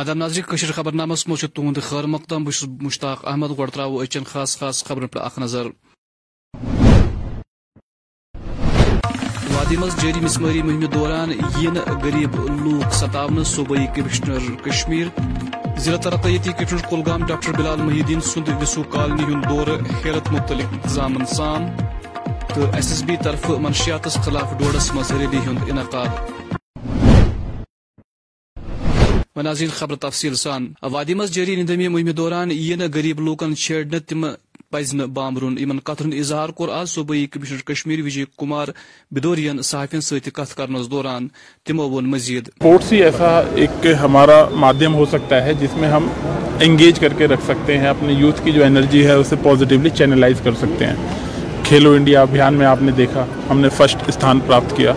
آدم ناظرین کشر خبر نامس مو تہد خیر مقدم بہ مشتاق احمد گۄڈٕ ترٛاوو أچھن خاص خاص خبرن پٮ۪ٹھ اکھ نظر وادی مز جاری مسماری مہم دوران ین غریب لوک ستاونہ صوبائی کمشنر کشمیر ضلع ترقیتی commissioner Kulgam doctor Bilal Mohiuddin سند وسو کالنی ہند دورہ حیرت مختلف انتظام سان تو ایس ایس بی طرف منشیاتس خلاف ڈوڈس مز ریلی ہند انعقاد ناظرین خبر تفصیل سان. وادی مز جاری نندمی مہم دوران یہ غریب لوکن چھیڑنے تم پز بامبرن ان کتن اظہار کور آج صوبائی کمشنر کشمیر وجے کمار بدورین صحافین ست کت کرنس دوران. تمو ون مزید. اسپورٹس ہی ایسا ایک ہمارا مادھیم ہو سکتا ہے جس میں ہم انگیج کر کے رکھ سکتے ہیں، اپنے یوتھ کی جو انرجی ہے اسے پازیٹیولی چینلائز کر سکتے ہیں۔ کھیلو انڈیا ابھیان میں آپ نے دیکھا، ہم نے فرسٹ استھان پراپت کیا۔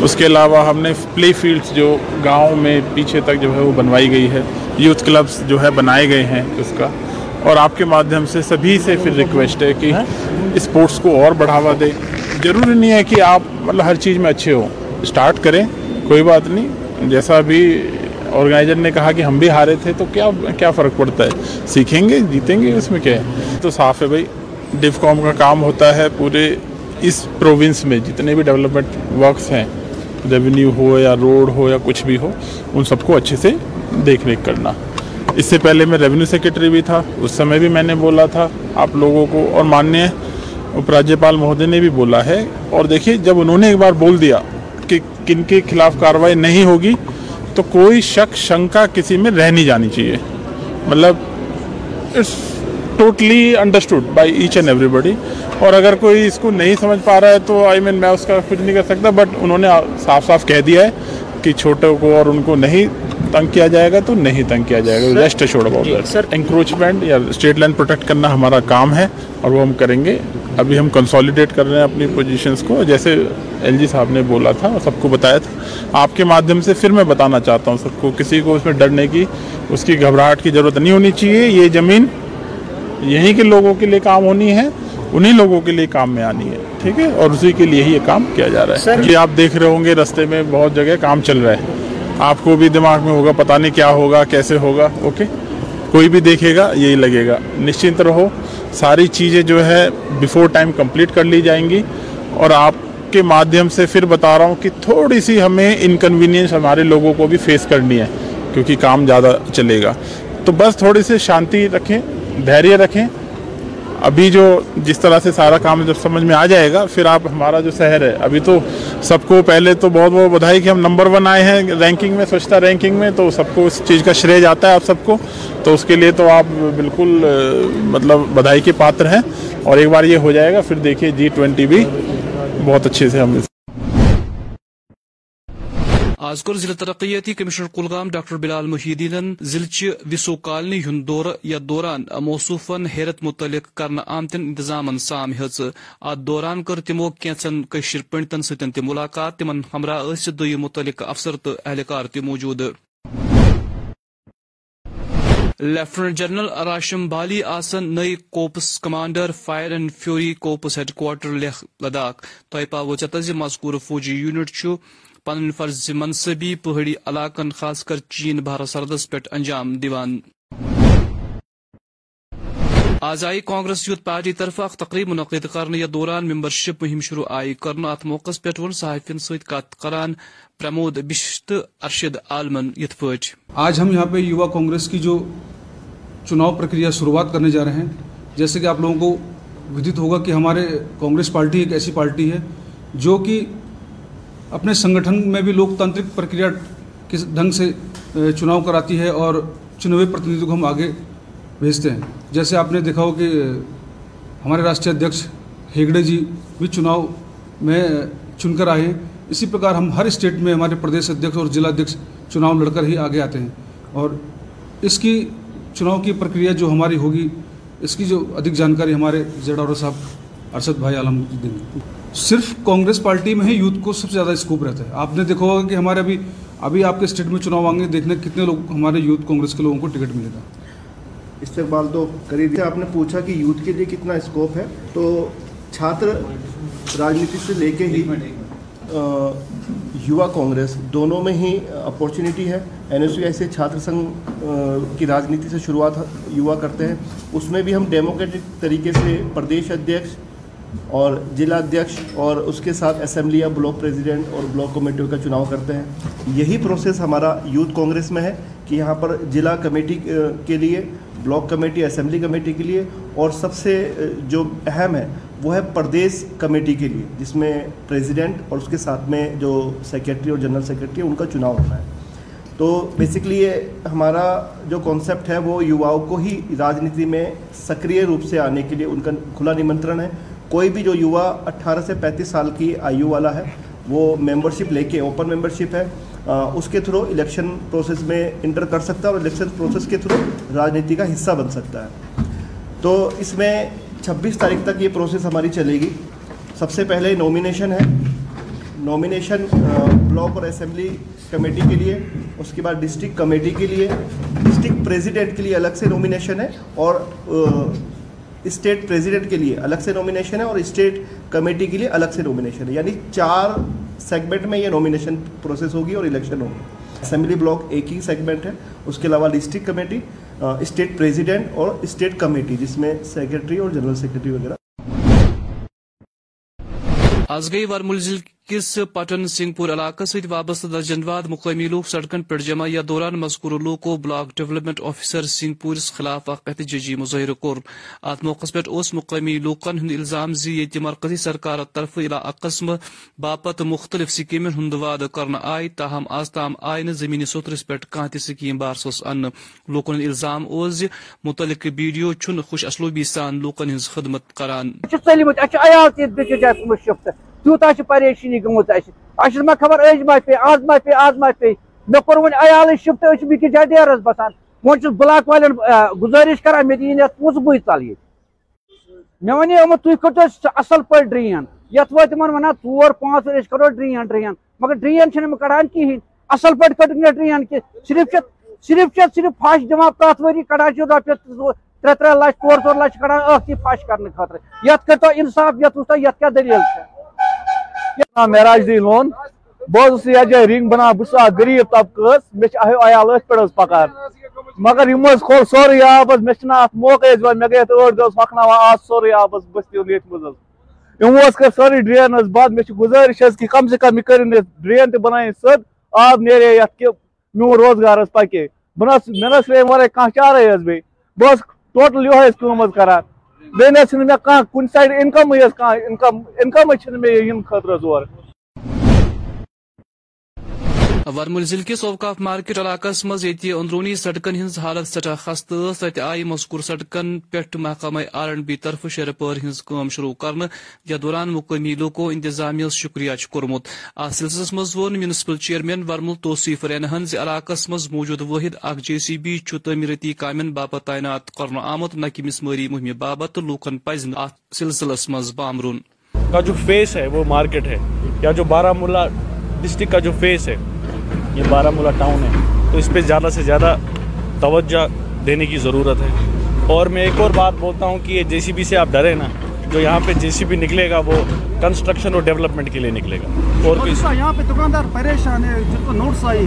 اس کے علاوہ ہم نے پلے فیلڈس جو گاؤں میں پیچھے تک جو ہے وہ بنوائی گئی ہے یوتھ کلبس جو ہے بنائے گئے ہیں اس کا۔ اور آپ کے مادھیم سے سبھی سے پھر ریکویسٹ ہے کہ اسپورٹس کو اور بڑھاوا دے۔ ضروری نہیں ہے کہ آپ مطلب ہر چیز میں اچھے ہوں۔ اسٹارٹ کریں، کوئی بات نہیں۔ جیسا بھی آرگنائزر نے کہا کہ ہم بھی ہارے تھے، تو کیا کیا فرق پڑتا ہے؟ سیکھیں گے، جیتیں گے، اس میں کیا ہے؟ تو صاف ہے بھائی ڈیف کام کا کام ہوتا ہے، پورے اس پروونس میں جتنے بھی ڈیولپمنٹ ورکس ہیں، ریونیو ہو یا روڈ ہو یا کچھ بھی ہو، ان سب کو اچھے سے دیکھ ریکھ کرنا۔ اس سے پہلے میں ریونیو سیکرٹری بھی تھا، اس سمے بھی میں نے بولا تھا، آپ لوگوں کو اور ماننیہ اپ پال مہودے نے بھی بولا ہے۔ اور دیکھیے، جب انہوں نے ایک بار بول دیا کہ کن کے خلاف کارروائی نہیں ہوگی، تو کوئی شک شنکا کسی میں رہ نہیں جانی چاہیے۔ مطلب it's totally understood by each and everybody اور اگر کوئی اس کو نہیں سمجھ پا رہا ہے تو آئی مین میں اس کا کچھ نہیں کر سکتا بٹ انہوں نے صاف صاف کہہ دیا ہے کہ چھوٹوں کو اور ان کو نہیں تنگ کیا جائے گا تو نہیں تنگ کیا جائے گا. ریسٹ چھوڑ سر انکروچمنٹ یا اسٹیٹ لائن پروٹیکٹ کرنا ہمارا کام ہے اور وہ ہم کریں گے. ابھی ہم کنسالیڈیٹ کر رہے ہیں اپنی پوزیشنس کو. جیسے ایل جی صاحب نے بولا تھا اور سب کو بتایا تھا. آپ کے مادھیم سے پھر میں بتانا چاہتا ہوں سب کو. کسی کو اس میں ڈرنے کی اس کی گھبراہٹ کی ضرورت نہیں ہونی چاہیے. یہ زمین یہیں کے لوگوں کے لیے کام ہونی ہے انہی لوگوں کے لیے کام میں آنی ہے ٹھیک ہے؟ اور اسی کے لیے ہی یہ کام کیا جا رہا ہے۔ یہ آپ دیکھ رہے ہوں گے رستے میں بہت جگہ کام چل رہا ہے۔ آپ کو بھی دماغ میں ہوگا پتہ نہیں کیا ہوگا کیسے ہوگا اوکے؟ کوئی بھی دیکھے گا یہی لگے گا۔ نشچنت رہو ساری چیزیں جو ہے بیفور ٹائم کمپلیٹ کر لی جائیں گی۔ اور آپ کے مادھیم سے پھر بتا رہا ہوں کہ تھوڑی سی ہمیں انکنوینئنس ہمارے لوگوں کو بھی فیس کرنی ہے کیونکہ کام زیادہ چلے گا۔ تو بس تھوڑی سی شانتی رکھیں۔ دھیریہ رکھیں۔ ابھی جو جس طرح سے سارا کام جب سمجھ میں آ جائے گا، پھر آپ ہمارا جو شہر ہے، ابھی تو سب کو پہلے تو بہت بہت بدھائی کہ ہم نمبر ون آئے ہیں رینکنگ میں سوچتا رینکنگ میں، تو سب کو اس چیز کا شرے جاتا ہے آپ سب کو۔ تو اس کے لیے تو آپ بالکل مطلب بدھائی کے پاتر ہیں۔ اور ایک بار یہ ہو جائے گا، پھر دیکھیے جی ٹوینٹی بھی بہت اچھے سے ہم آز کور ضلع ترقیتی commissioner Kulgam doctor Bilal Mohiuddin ضلع وسو کالنی ہند دور یا دوران موصوفن حیرت متعلق کرنا آمتن انتظام سام ہز ات دوران کر تمو کینچن کشر پنڈتن ستن تہ ملاقات، تمن ہمراہ اس دئی متعلق افسر تو اہلکار تہ موجود۔ لیفٹنٹ جنرل راشم بالی آسن نئی corps commander fire and fury corps headquarter Leh Ladakh. تہ پاو چتہ مذکور فوجی یونٹ پن فرض منصبی پہاڑی علاقن، خاص کر چین بھارت سردس پہ انجام دیوان آز آئی کانگریس یوتھ پارٹی طرف اخ تقریب منعقد کرنے یا دوران ممبرشپ مہم شروع آئی کرنا ات موقع پہ ون صحافین ست کت کران پرمود بشت ارشد عالمن یت پٹ آج ہم یہاں پہ یوا کانگریس کی جو چناؤ پرکریا شروعات کرنے جا رہے ہیں، جیسے کہ آپ لوگوں کو ودت ہوگا کہ ہمارے کانگریس پارٹی ایک ایسی پارٹی ہے جو کہ اپنے سنگٹھن میں بھی لوکتانترک پرکریا کس ڈھنگ سے چناؤ کراتی ہے اور چنے ہوئے کو ہم آگے بھیجتے ہیں۔ جیسے آپ نے دیکھا ہو کہ ہمارے راشٹریہ ادھیش ہیگڑے جی بھی چناؤ میں چن کر آئے ہیں۔ اسی پرکار ہم ہر اسٹیٹ میں ہمارے پردیش ادھیش اور ضلع ادھیش چناؤ لڑ کر ہی آگے آتے ہیں۔ اور اس کی چناؤ کی پرکریا جو ہماری ہوگی، اس کی جو ادھک جانکاری ہمارے زیڈا صاحب ارشد بھائی عالم الدین صرف کانگریس پارٹی میں ہی یوتھ کو سب سے زیادہ اسکوپ رہتا ہے۔ آپ نے دیکھا ہوگا کہ ہمارے ابھی ابھی آپ کے اسٹیٹ میں چناؤ آئیں گے، دیکھنے کتنے لوگ ہمارے یوتھ کانگریس کے لوگوں کو ٹکٹ ملے گا۔ استقبال تو کری دیا آپ نے پوچھا کہ یوتھ کے لیے کتنا اسکوپ ہے۔ تو چھاتر راجنیتی سے لے کے ہی یوا کانگریس دونوں میں ہی اپورچونیٹی ہے۔ این ایس یو ایسے چھاتر سنگھ کی راجنیتی سے شروعات یوا کرتے ہیں۔ اس میں بھی ہم ڈیموکریٹک طریقے سے پردیش ادھیش اور ضلع ادھیکش اور اس کے ساتھ اسمبلی یا بلاک پریزیڈنٹ اور بلاک کمیٹیوں کا چناؤ کرتے ہیں۔ یہی پروسیس ہمارا یوتھ کانگریس میں ہے کہ یہاں پر ضلع کمیٹی کے لیے، بلاک کمیٹی، اسمبلی کمیٹی کے لیے اور سب سے جو اہم ہے، وہ ہے پردیس کمیٹی کے لیے، جس میں پریزیڈنٹ اور اس کے ساتھ میں جو سیکریٹری اور جنرل سیکریٹری ان کا چناؤ ہوتا ہے۔ تو بیسکلی یہ ہمارا جو کانسیپٹ ہے، وہ یوواؤں کو ہی راجنیتی میں سکری روپ سے آنے کے لیے ان کا کھلا نمنترن ہے۔ کوئی بھی جو یووا اٹھارہ سے پینتیس سال کی آیو والا ہے، وہ ممبرشپ لے کے اوپن ممبرشپ ہے۔ اس کے تھرو الیکشن پروسیس میں انٹر کر سکتا ہے اور الیکشن پروسیس کے تھرو راجنیتی کا حصہ بن سکتا ہے۔ تو اس میں چھبیس تاریخ تک یہ پروسیس ہماری چلے گی۔ سب سے پہلے نومینیشن ہے۔ نومینیشن بلاک اور اسمبلی کمیٹی کے لیے، اس کے بعد ڈسٹرکٹ کمیٹی کے لیے۔ ڈسٹرکٹ پریزیڈنٹ کے لیے الگ سے نومینیشن ہے اور اسٹیٹ پریزیڈنٹ کے لیے الگ سے نومینیشن ہے اور اسٹیٹ کمیٹی کے لیے الگ سے نومینیشن ہے یعنی چار سیگمنٹ میں یہ نومینیشن پروسیس ہوگی اور الیکشن ہوگی۔ اسمبلی بلاک ایک ہی سیگمنٹ ہے، اس کے علاوہ ڈسٹرکٹ کمیٹی اسٹیٹ پریزیڈنٹ اور اسٹیٹ کمیٹی جس میں سیکرٹری اور جنرل سیکرٹری وغیرہ۔ کس پٹن سنگھ پور علاقہ ست وابستہ درجنواد مقامی لوگ سڑکن پہ جمع یا دوران مذکور لوگ کو بلاک ڈیولپمنٹ آفیسر سنگھ پورس خلاف احتجاجی مظاہرہ کور۔ ات موقع پہ مقامی لوکن ہند الزام زی یہ مرکزی سرکار طرف علاقہ باپت مختلف سکیمن ہند وعدہ کرنا آئی تاہم آز تام آئی نا زمینی سوترس پہ کان تہ سکیم بارسس ان لوکن الزام اس متعلق ویڈیو چھ خوش اسلوبی سان لوکن ہز خدمت کران۔ تیوتہ پریشانی گمت اہس ما خبر أج ما پی، آز ما پی، آز ما پی۔ مے کور ون عیال شفٹ أسۍ بیٚکِس جایہِ ڈیرس بسان۔ وۄنۍ چھُس بلاک والٮ۪ن گُزٲرِش کران مےٚ دِیِن یتھ پونٛسہٕ بٕے ژل ییٚتہِ مےٚ ونے یِمو تُہۍ کٔرتو اصل پٲٹھۍ ڈرین۔ یتھ وٲتۍ تِمن ونان ژور پانٛژھ أسۍ کرو ڈرین ڈرین۔ مگر ڈرین چھِنہٕ یِم کڑان کِہیٖنۍ اصل پٲٹھۍ کٔڑٕکھ مےٚ ڈرین کہِ صرف چھِ صرف چھِ صرف پھش دِوان پرٛٮ۪تھ ؤری کڑان چھِ رۄپیس ترٛےٚ ترٛےٚ لچھ ژور ژور لچھ کڑان ٲکھتی پھش کرنہٕ خٲطرٕ یتھ کٔرتو انصاف یتھ وٕچھتو یتھ کیٛاہ دٔلیٖل چھےٚ معراج دی لون بہت یہ رنگ بنا بس غریب طبقہ۔ مے عیال ات پہ پکان مگر ہم کھول سوری آب مے ات موقع مے گئی ٲٹھ دۄہ ہۄکھناوان آز سورُے آب بستی یت منٛز یِمو حظ کٔر ڈرین حظ بنٛد مےٚ چھِ کم سے کم یہِ کٔرِنۍ ڈرین تہِ بنٲیِن سیوٚد آب نیرے یتھ کہِ میون روزگار پکے بہٕ نہ حظ مےٚ نہ چارے حظ بیٚیہِ ٹوٹل یِہوے حظ کٲم کران بیٚیہِ نہ حظ چھِنہٕ مےٚ کانٛہہ کُنہِ سایڈٕ اِنکَمٕے حظ کانٛہہ اِنکَم اِنکَمٕے چھِنہٕ مےٚ ییٚمہِ خٲطرٕ حظ اورٕ ورمل ضلع کس اوقاف مارکیٹ علاقس مز یہ اندرونی سڑکن ہز حالت سٹھا خستہ تت آئی مذکور سڑکن پہ محکمہ آر اینڈ بی طرف شیرپور ہز کام شروع کرنے یا دوران مقامی لوکو انتظامیہ شکریہ کورمت ات سلسلس مز وون میونسپل چیئرمین ورمل توصیف رینہن زِ علاقس مز موجود واحد اخ جے سی بی تعمیرتی کامین باپت تعینات کرنے آمت نہ کہ مسماری مہم باپت لوکن پز ات سلسلس مز بامرون کا جو فیس ہے وہ مارکیٹ ہے یا جو بارہ ملا ڈسٹرکٹ کا جو فیس ہے یہ بارہ مولہ ٹاؤن ہے۔ تو اس پہ زیادہ سے زیادہ توجہ دینے کی ضرورت ہے۔ اور میں ایک اور بات بولتا ہوں کہ یہ جے سی بی سے آپ ڈرے نا جو یہاں پہ جے سی بی نکلے گا وہ کنسٹرکشن اور ڈیولپمنٹ کے لیے نکلے گا۔ اور یہاں پہ دکاندار پریشان ہے نوٹس آئی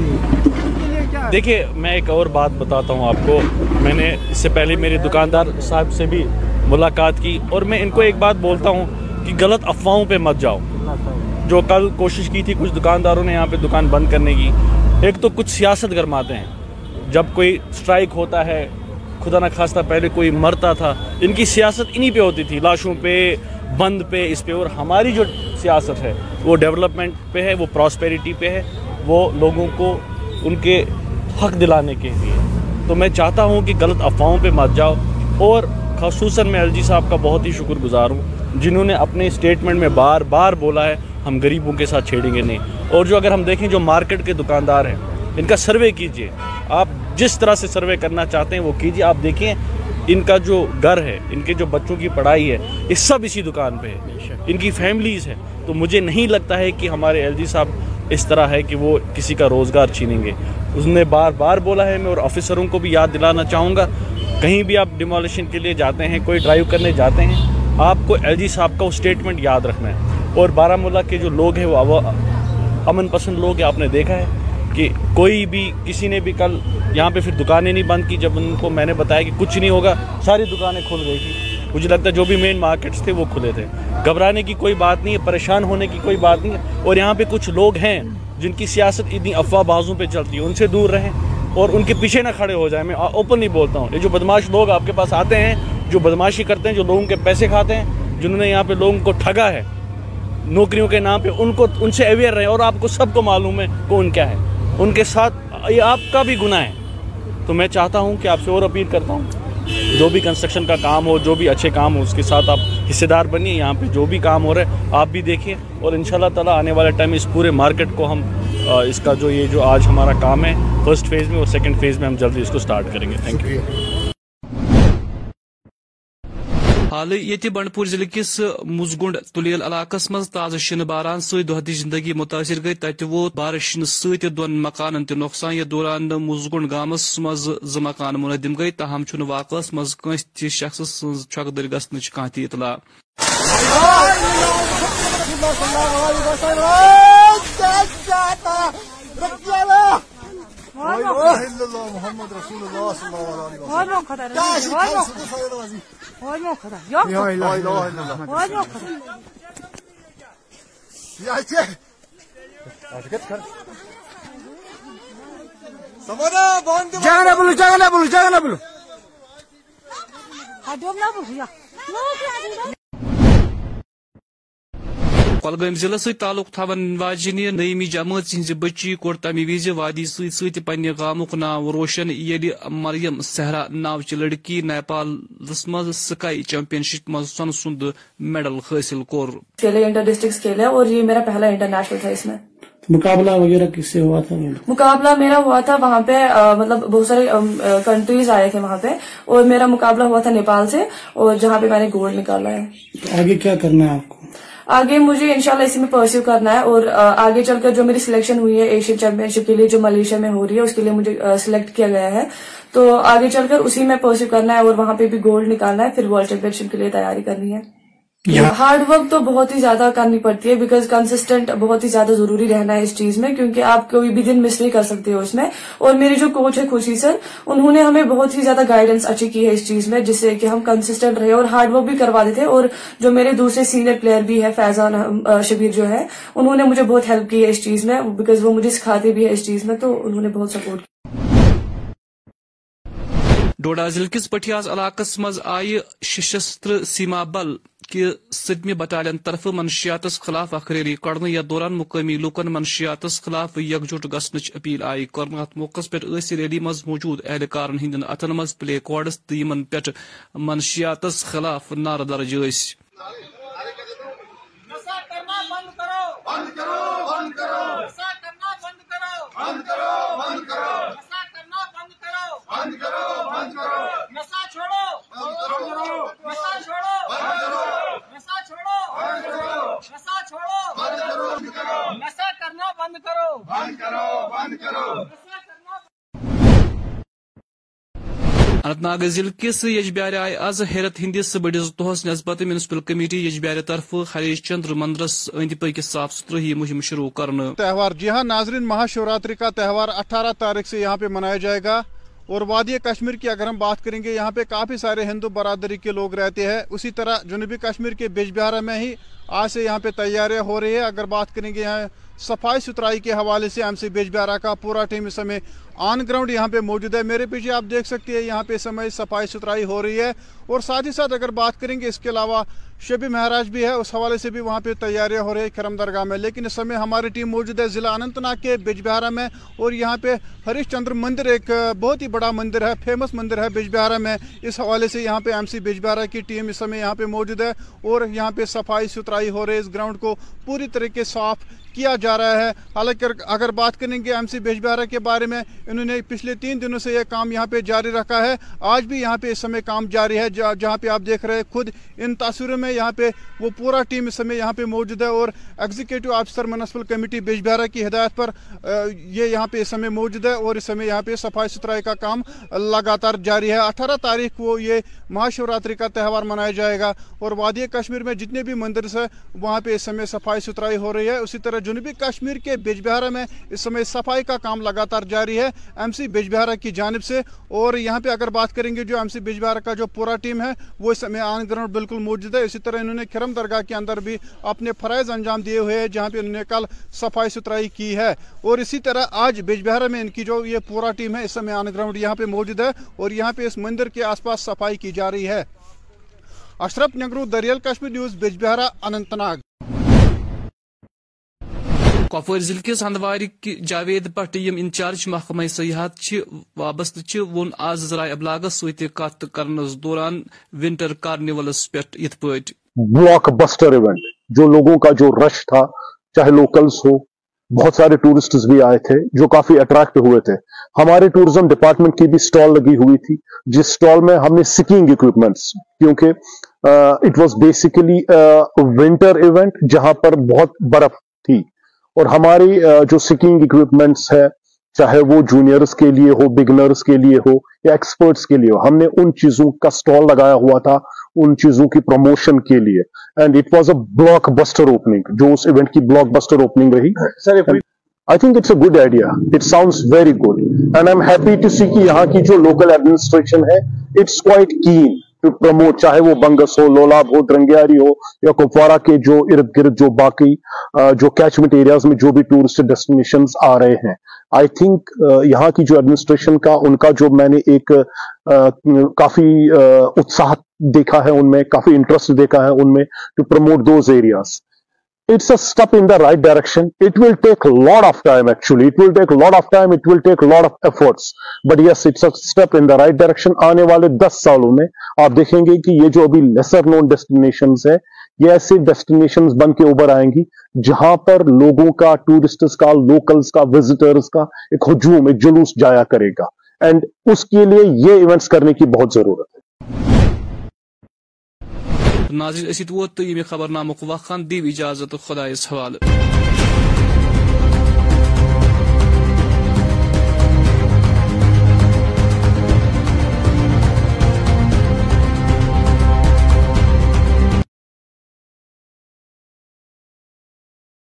دیکھیے میں ایک اور بات بتاتا ہوں آپ کو۔ میں نے اس سے پہلے میرے دکاندار صاحب سے بھی ملاقات کی اور میں ان کو ایک بات بولتا ہوں کہ غلط افواہوں پہ مت جاؤ۔ جو کل کوشش کی تھی کچھ دکانداروں نے یہاں پہ دکان بند کرنے کی، ایک تو کچھ سیاست گرماتے ہیں۔ جب کوئی سٹرائک ہوتا ہے، خدا نہ خواستہ پہلے کوئی مرتا تھا، ان کی سیاست انہی پہ ہوتی تھی، لاشوں پہ، بند پہ، اس پہ۔ اور ہماری جو سیاست ہے، وہ ڈیولپمنٹ پہ ہے، وہ پراسپیریٹی پہ ہے، وہ لوگوں کو ان کے حق دلانے کے لیے۔ تو میں چاہتا ہوں کہ غلط افواہوں پہ مت جاؤ۔ اور خصوصاً میں ایل جی صاحب کا بہت ہی شکر گزار ہوں، جنہوں نے اپنے اسٹیٹمنٹ میں بار بار بولا ہے ہم غریبوں کے ساتھ چھیڑیں گے نہیں۔ اور جو اگر ہم دیکھیں جو مارکیٹ کے دکاندار ہیں ان کا سروے کیجیے۔ آپ جس طرح سے سروے کرنا چاہتے ہیں وہ کیجیے۔ آپ دیکھیں ان کا جو گھر ہے ان کے جو بچوں کی پڑھائی ہے یہ سب اسی دکان پہ ہے۔ ان کی فیملیز ہیں۔ تو مجھے نہیں لگتا ہے کہ ہمارے ایل جی صاحب اس طرح ہے کہ وہ کسی کا روزگار چھینیں گے۔ اس نے بار بار بولا ہے میں اور آفیسروں کو بھی یاد دلانا چاہوں گا۔ کہیں بھی آپ ڈیمولیشن کے لیے جاتے ہیں کوئی ڈرائیو کرنے جاتے ہیں آپ کو ایل جی صاحب کا وہ اسٹیٹمنٹ یاد رکھنا ہے۔ اور بارہ مولہ کے جو لوگ ہیں وہ امن پسند لوگ ہیں، آپ نے دیکھا ہے کہ کوئی بھی کسی نے بھی کل یہاں پہ پھر دکانیں نہیں بند کی، جب ان کو میں نے بتایا کہ کچھ نہیں ہوگا، ساری دکانیں کھل گئی تھی مجھے لگتا ہے جو بھی مین مارکیٹس تھے وہ کھلے تھے۔ گھبرانے کی کوئی بات نہیں ہے، پریشان ہونے کی کوئی بات نہیں ہے۔ اور یہاں پہ کچھ لوگ ہیں جن کی سیاست اتنی افواہ بازوں پہ چلتی ہے، ان سے دور رہیں اور ان کے پیچھے نہ کھڑے ہو جائیں۔ میں اوپنلی بولتا ہوں۔ یہ جو بدماش لوگ آپ کے پاس آتے ہیں، جو بدماشی کرتے ہیں، جو لوگوں کے پیسے کھاتے ہیں، جنہوں نے یہاں پہ لوگوں کو ٹھگا ہے نوکریوں کے نام پہ ان کو ان سے اویئر رہے اور آپ کو سب کو معلوم ہے کون کیا ہے۔ ان کے ساتھ یہ آپ کا بھی گناہ ہے۔ تو میں چاہتا ہوں کہ آپ سے اور اپیل کرتا ہوں۔ جو بھی کنسٹرکشن کا کام ہو، جو بھی اچھے کام ہو، اس کے ساتھ آپ حصے دار بنیے۔ یہاں پہ جو بھی کام ہو رہا ہے، آپ بھی دیکھیے۔ اور ان شاء اللہ تعالیٰ آنے والے ٹائم اس پورے مارکیٹ کو ہم اس کا جو یہ جو آج ہمارا کام ہے فرسٹ فیز میں اور سیکنڈ فیز میں ہم جلدی اس کو سٹارٹ کریں گے۔ تھینک یو حال یت بنڈپور ضلع کس مزگنڈ تلیل علاقہ مز تازہ شن باران ست دہ زندگی متاثر گئی تت ووت بارش شن ست دون مکانن تہ نقصان یہ دوران مزگنڈ گامس مز ز مکان منعدم گئی تاہم چھ واقع مز کنس تہ شخص سز چھکدر در کھانا تہ اطلاع۔ وحمد اللہ محمد رسول کلگام ضلع تعلق تھوان واجنہ نئیمی جماعت ہز بچی کور تمہ وز وادی ست پنہ گامک ناو روشن یل مریم صحرا ناوچ لڑکی نیپالس مز سکائی چیمپئن شپ مز سن سند میڈل حاصل کور انٹر ڈسٹرکٹ کھیلے اور یہ میرا پہلا انٹرنیشنل تھا اس میں مقابلہ وغیرہ کس سے ہوا تھا مقابلہ میرا ہوا تھا وہاں پہ مطلب بہت سارے کنٹریز آئے تھے وہاں پہ اور میرا مقابلہ ہوا تھا نیپال سے اور جہاں پہ میں نے گولڈ نکالا ہے آگے کیا کرنا ہے آپ کو آگے مجھے انشاءاللہ اسی میں پرسیو کرنا ہے اور آگے چل کر جو میری سلیکشن ہوئی ہے ایشین چیمپئن شپ کے لیے جو ملیشیا میں ہو رہی ہے اس کے لیے مجھے سلیکٹ کیا گیا ہے۔ تو آگے چل کر اسی میں پرسیو کرنا ہے اور وہاں پہ بھی گولڈ نکالنا ہے، پھر ورلڈ چیمپئن شپ کے لیے تیاری کرنی ہے۔ ہارڈ ورک تو بہت ہی زیادہ کرنی پڑتی ہے بیکاز کنسسٹنٹ بہت ہی زیادہ ضروری رہنا ہے اس چیز میں کیونکہ آپ کوئی بھی دن مس نہیں کر سکتے ہو اس میں اور میری جو کوچ ہے خوشی سر انہوں نے ہمیں بہت ہی زیادہ گائیڈنس اچھی کی ہے اس چیز میں جس سے کہ ہم کنسسٹنٹ رہے اور ہارڈ ورک بھی کروا دیتے اور جو میرے دوسرے سینئر پلیئر بھی ہے فیضان شبیر جو ہے انہوں نے مجھے بہت ہیلپ کی ہے اس چیز میں بیکاز وہ مجھے سکھاتے بھی ہے اس چیز میں تو انہوں نے بہت سپورٹ کیا ڈوڈا ضلع کس پٹیاز علاقس مز آئی سشستر سیما بل؟ کہ صدمہ بٹالین طرف منشیات خلاف اخ ریلی کڑنے یا دوران مقامی لوکن منشیات خلاف یکجٹ گھنچ اپیل آئی کرنا ات موقع پہ ریلی مز موجود اہلکارن ہند اتن مز پلے کارڈس تو ان پہ منشیات خلاف نعرہ درج یس بند کرو بند کرو بند کرو بند کرو بند کرو بند کرو نشا چھوڑو نشا چھوڑو نشا چھوڑو نشا چھوڑو نشا کرنا بند کرو بند کرو بند کرو اننت ناگ ضلع کس یجبیار آئے آز حیرت ہندس بڑس دہس نسبت میونسپل کمیٹی یجبیار طرف ہریش چندر مندرس اند پک صاف ستھرائی مہم شروع کرنا تہوار جی ہاں ناظرین مہا شیوراتری کا تہوار اٹھارہ تاریخ سے یہاں پہ منایا جائے گا اور وادی کشمیر کی اگر ہم بات کریں گے، یہاں پہ کافی سارے ہندو برادری کے لوگ رہتے ہیں۔ اسی طرح جنوبی کشمیر کے بیج بہارا میں ہی آج سے یہاں پہ تیاریاں ہو رہی ہے اگر بات کریں گے یہاں صفائی ستھرائی کے حوالے سے ایم سی بیج بہارا کا پورا ٹیم اس سمے آن گراؤنڈ یہاں پہ موجود ہے۔ میرے پیچھے آپ دیکھ سکتے ہیں، یہاں پہ اس سمے صفائی ستھرائی ہو رہی ہے۔ اور ساتھ ہی ساتھ اگر بات کریں گے، اس کے علاوہ شبی مہاراج بھی ہے۔ اس حوالے سے بھی وہاں پہ تیاریاں ہو رہی ہے کرم درگاہ میں۔ لیکن اس سمے ہماری ٹیم موجود ہے۔ ضلع اننت ناگ کے بج بہارا میں۔ اور یہاں پہ ہریش چندر مندر ایک بہت ہی بڑا مندر ہے فیمس مندر ہے بج بہارا میں۔ اس حوالے سے یہاں پہ ایم سی بج بہارا کی ٹیم اس سمے یہاں پہ موجود ہے۔ اور یہاں پہ صفائی ستھرائی ہو رہی ہے۔ اس گراؤنڈ کو پوری طریقے صاف کیا جا رہا ہے۔ حالانکہ اگر بات کریں گے ایم سی بیج بہارا کے بارے میں انہوں نے پچھلے تین دنوں سے یہ کام یہاں پہ جاری رکھا ہے۔ آج بھی یہاں پہ اس سمے کام جاری ہے جہاں پہ آپ دیکھ رہے ہیں، خود ان تاثروں میں یہاں پہ وہ پورا ٹیم اس سمے یہاں پہ موجود ہے اور executive officer municipal committee Bijbehara کی ہدایت پر یہ یہاں پہ اس سمے موجود ہے اور اس سمے یہاں پہ صفائی ستھرائی کا کام لگاتار جاری ہے۔ اٹھارہ تاریخ کو یہ مہا شوراتری کا تہوار منایا جائے گا اور وادی کشمیر میں جتنے بھی مندرس ہیں، وہاں پہ اس سمے صفائی ستھرائی ہو رہی ہے۔ اسی طرح جنوبی کشمیر کے بیج بہارہ میں اس سمے صفائی کا کام لگاتار جاری ہے۔ ایم سی بجبہارا کی جانب سے۔ اور یہاں پہ اگر بات کریں گے جو ایم سی بجبہارا کا جو پورا ٹیم ہے، وہ اس میں آن گراؤنڈ بالکل موجود ہے۔ اسی طرح انہوں نے کھرم درگاہ کے اندر بھی اپنے فرائض انجام دیے ہوئے ہیں، جہاں پہ انہوں نے کل صفائی ستھرائی کی ہے۔ اور اسی طرح آج بجبہارا میں ان کی جو یہ پورا ٹیم ہے، اس سمے آن گراؤنڈ یہاں پہ موجود ہے۔ اور یہاں پہ اس مندر کے آس پاس صفائی کی جا رہی ہے۔ اشرف نگرو، دریال کشمیر نیوز بجبہارا اننت ناگ۔ کپور ضلع کس ہندوار جاوید پٹ انچارج محکمہ سیاحت وابستہ چھ وون آز ذرائع ابلاغس ست کت کرنس دوران ونٹر کارنیولس پہ ات پٹ بلاک بسٹر ایونٹ، جو لوگوں کا جو رش تھا، چاہے لوکلز ہو، بہت سارے ٹورسٹس بھی آئے تھے، جو کافی اٹریکٹ ہوئے تھے۔ ہمارے ٹورزم ڈپارٹمنٹ کی بھی سٹال لگی ہوئی تھی، جس سٹال میں ہم نے سکینگ اکوپمنٹس کیونکہ it was basically winter event جہاں پر بہت برف تھی۔ اور ہماری جو سکینگ اکوپمنٹس ہے چاہے وہ جونیئرس کے لیے ہو بگنرز کے لیے ہو یا ایکسپرٹس کے لیے ہو ہم نے ان چیزوں کا سٹال لگایا ہوا تھا ان چیزوں کی پروموشن کے لیے۔ And it was a blockbuster opening جو اس ایونٹ کی بلاک بسٹر اوپننگ رہی I think it's a good idea it sounds very good and I am happy to see کہ یہاں کی جو لوکل ایڈمنسٹریشن ہے اٹس کوائٹ کین پروموٹ چاہے وہ بنگس ہو، لولاب ہو درنگیاری ہو، یا کپوارہ کے جو ارد گرد، جو باقی جو کیچمنٹ ایریاز میں جو بھی ٹورسٹ ڈیسٹینیشنز آ رہے ہیں۔ آئی تھنک یہاں کی جو ایڈمنسٹریشن کا، ان کا جو میں نے ایک کافی اتساہ دیکھا ہے ان میں، کافی انٹرسٹ دیکھا ہے ان میں to promote those areas it's a step in the right direction. It will take a lot of time, actually. It will take a lot of time. It will take a lot of efforts. But yes, it's a step in the right direction. آنے والے دس سالوں میں آپ دیکھیں گے کہ یہ جو ابھی لیسر نون ڈیسٹینیشنز ہیں یہ ایسی ڈیسٹینیشنز بن کے اوبر آئیں گی جہاں پر لوگوں کا ٹورسٹس کا لوکلز کا وزٹرز کا ایک ہجوم ایک جلوس جایا کرے گا اینڈ اس کے لیے یہ ایونٹس کرنے کی بہت ضرورت ہے ناظرین اسی ووت تو یہ خبر نامک وقان دیو اجازت خدائس حوالہ